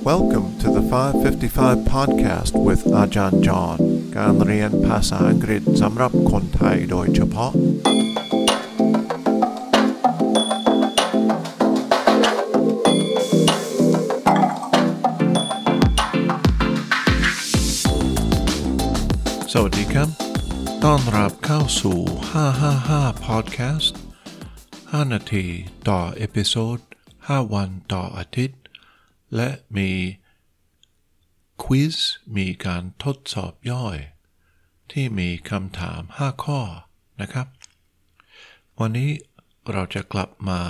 Welcome to the 555 podcast with อาจารย์จอห์นการเรียนภาษาอังกฤษสำหรับคนไทยโดยเฉพาะ สวัสดีครับ ต้อนรับเข้าสู่ 555 podcast 5 นาทีต่อเอพิโซด 5 วันต่ออาทิตย์ และมีควิสมีการทดสอบย่อย ที่มีคำถาม 5 ข้อนะครับ วันนี้เราจะกลับมา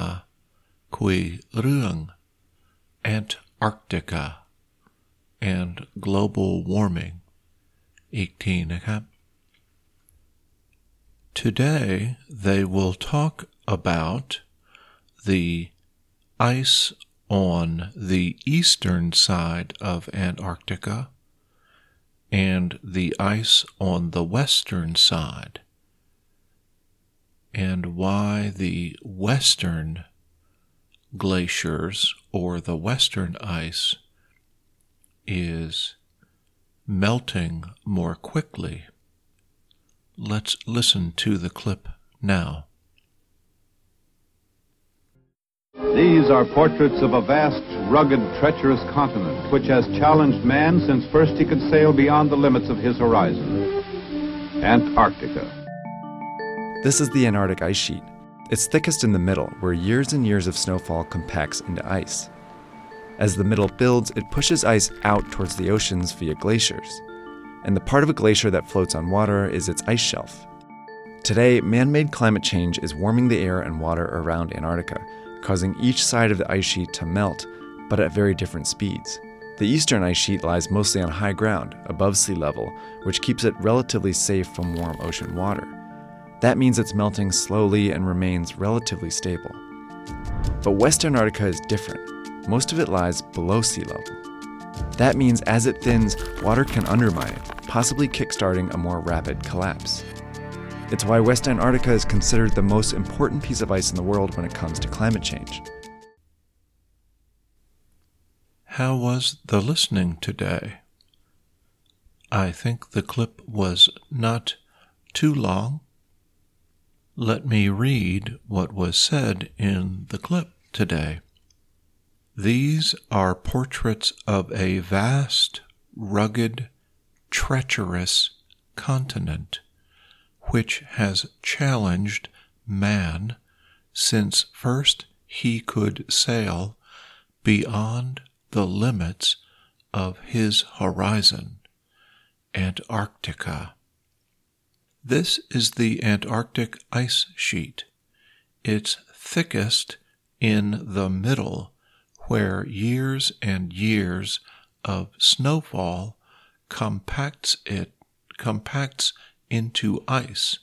คุยเรื่อง Antarctica and global warming อีกทีนะครับ Today they will talk about the ice on the eastern side of Antarctica and the ice on the western side, and why the western glaciers or the western ice is melting more quickly. Let's listen to the clip now. These are portraits of a vast, rugged, treacherous continent which has challenged man since first he could sail beyond the limits of his horizon. Antarctica. This is the Antarctic ice sheet. It's thickest in the middle, where years and years of snowfall compacts into ice. As the middle builds, it pushes ice out towards the oceans via glaciers. And the part of a glacier that floats on water is its ice shelf. Today, man made climate change is warming the air and water around Antarctica, causing each side of the ice sheet to melt, but at very different speeds. The eastern ice sheet lies mostly on high ground, above sea level, which keeps it relatively safe from warm ocean water. That means it's melting slowly and remains relatively stable. But West Antarctica is different. Most of it lies below sea level. That means as it thins, water can undermine it, possibly kickstarting a more rapid collapse. It's why West Antarctica is considered the most important piece of ice in the world when it comes to climate change. How was the listening today? I think the clip was not too long. Let me read what was said in the clip today. These are portraits of a vast, rugged, treacherous continent which has challenged man since first he could sail beyond the limits of his horizon, Antarctica. This is the Antarctic ice sheet. It's thickest in the middle, where years and years of snowfall compacts it compacts into ice.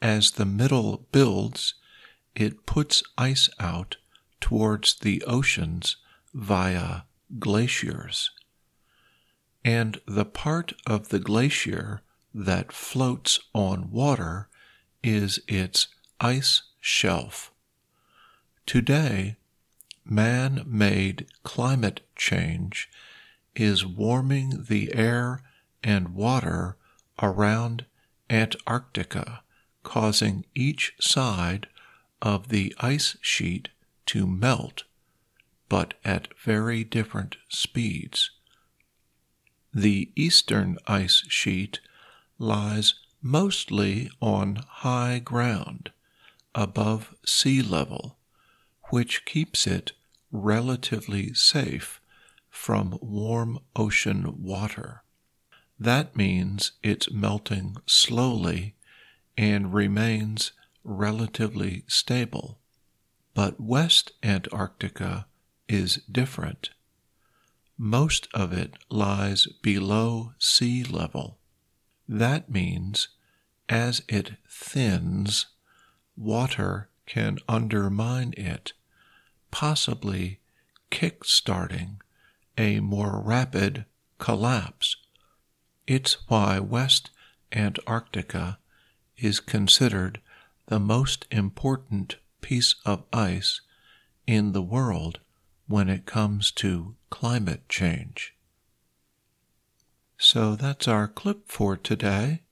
As the middle builds, it puts ice out towards the oceans via glaciers. And the part of the glacier that floats on water is its ice shelf. Today, man made climate change is warming the air and water around Antarctica, causing each side of the ice sheet to melt, but at very different speeds. The eastern ice sheet lies mostly on high ground, above sea level, which keeps it relatively safe from warm ocean water. That means it's melting slowly and remains relatively stable. But West Antarctica is different. Most of it lies below sea level. That means as it thins, water can undermine it, possibly kick-starting a more rapid collapse. It's why West Antarctica is considered the most important piece of ice in the world when it comes to climate change. So that's our clip for today.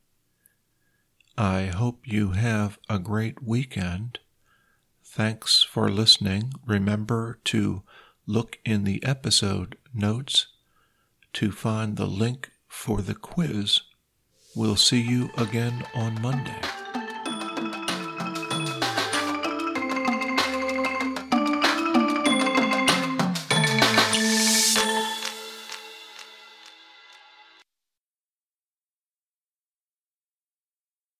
I hope you have a great weekend. Thanks for listening. Remember to look in the episode notes to find the link for the quiz. We'll see you again on Monday.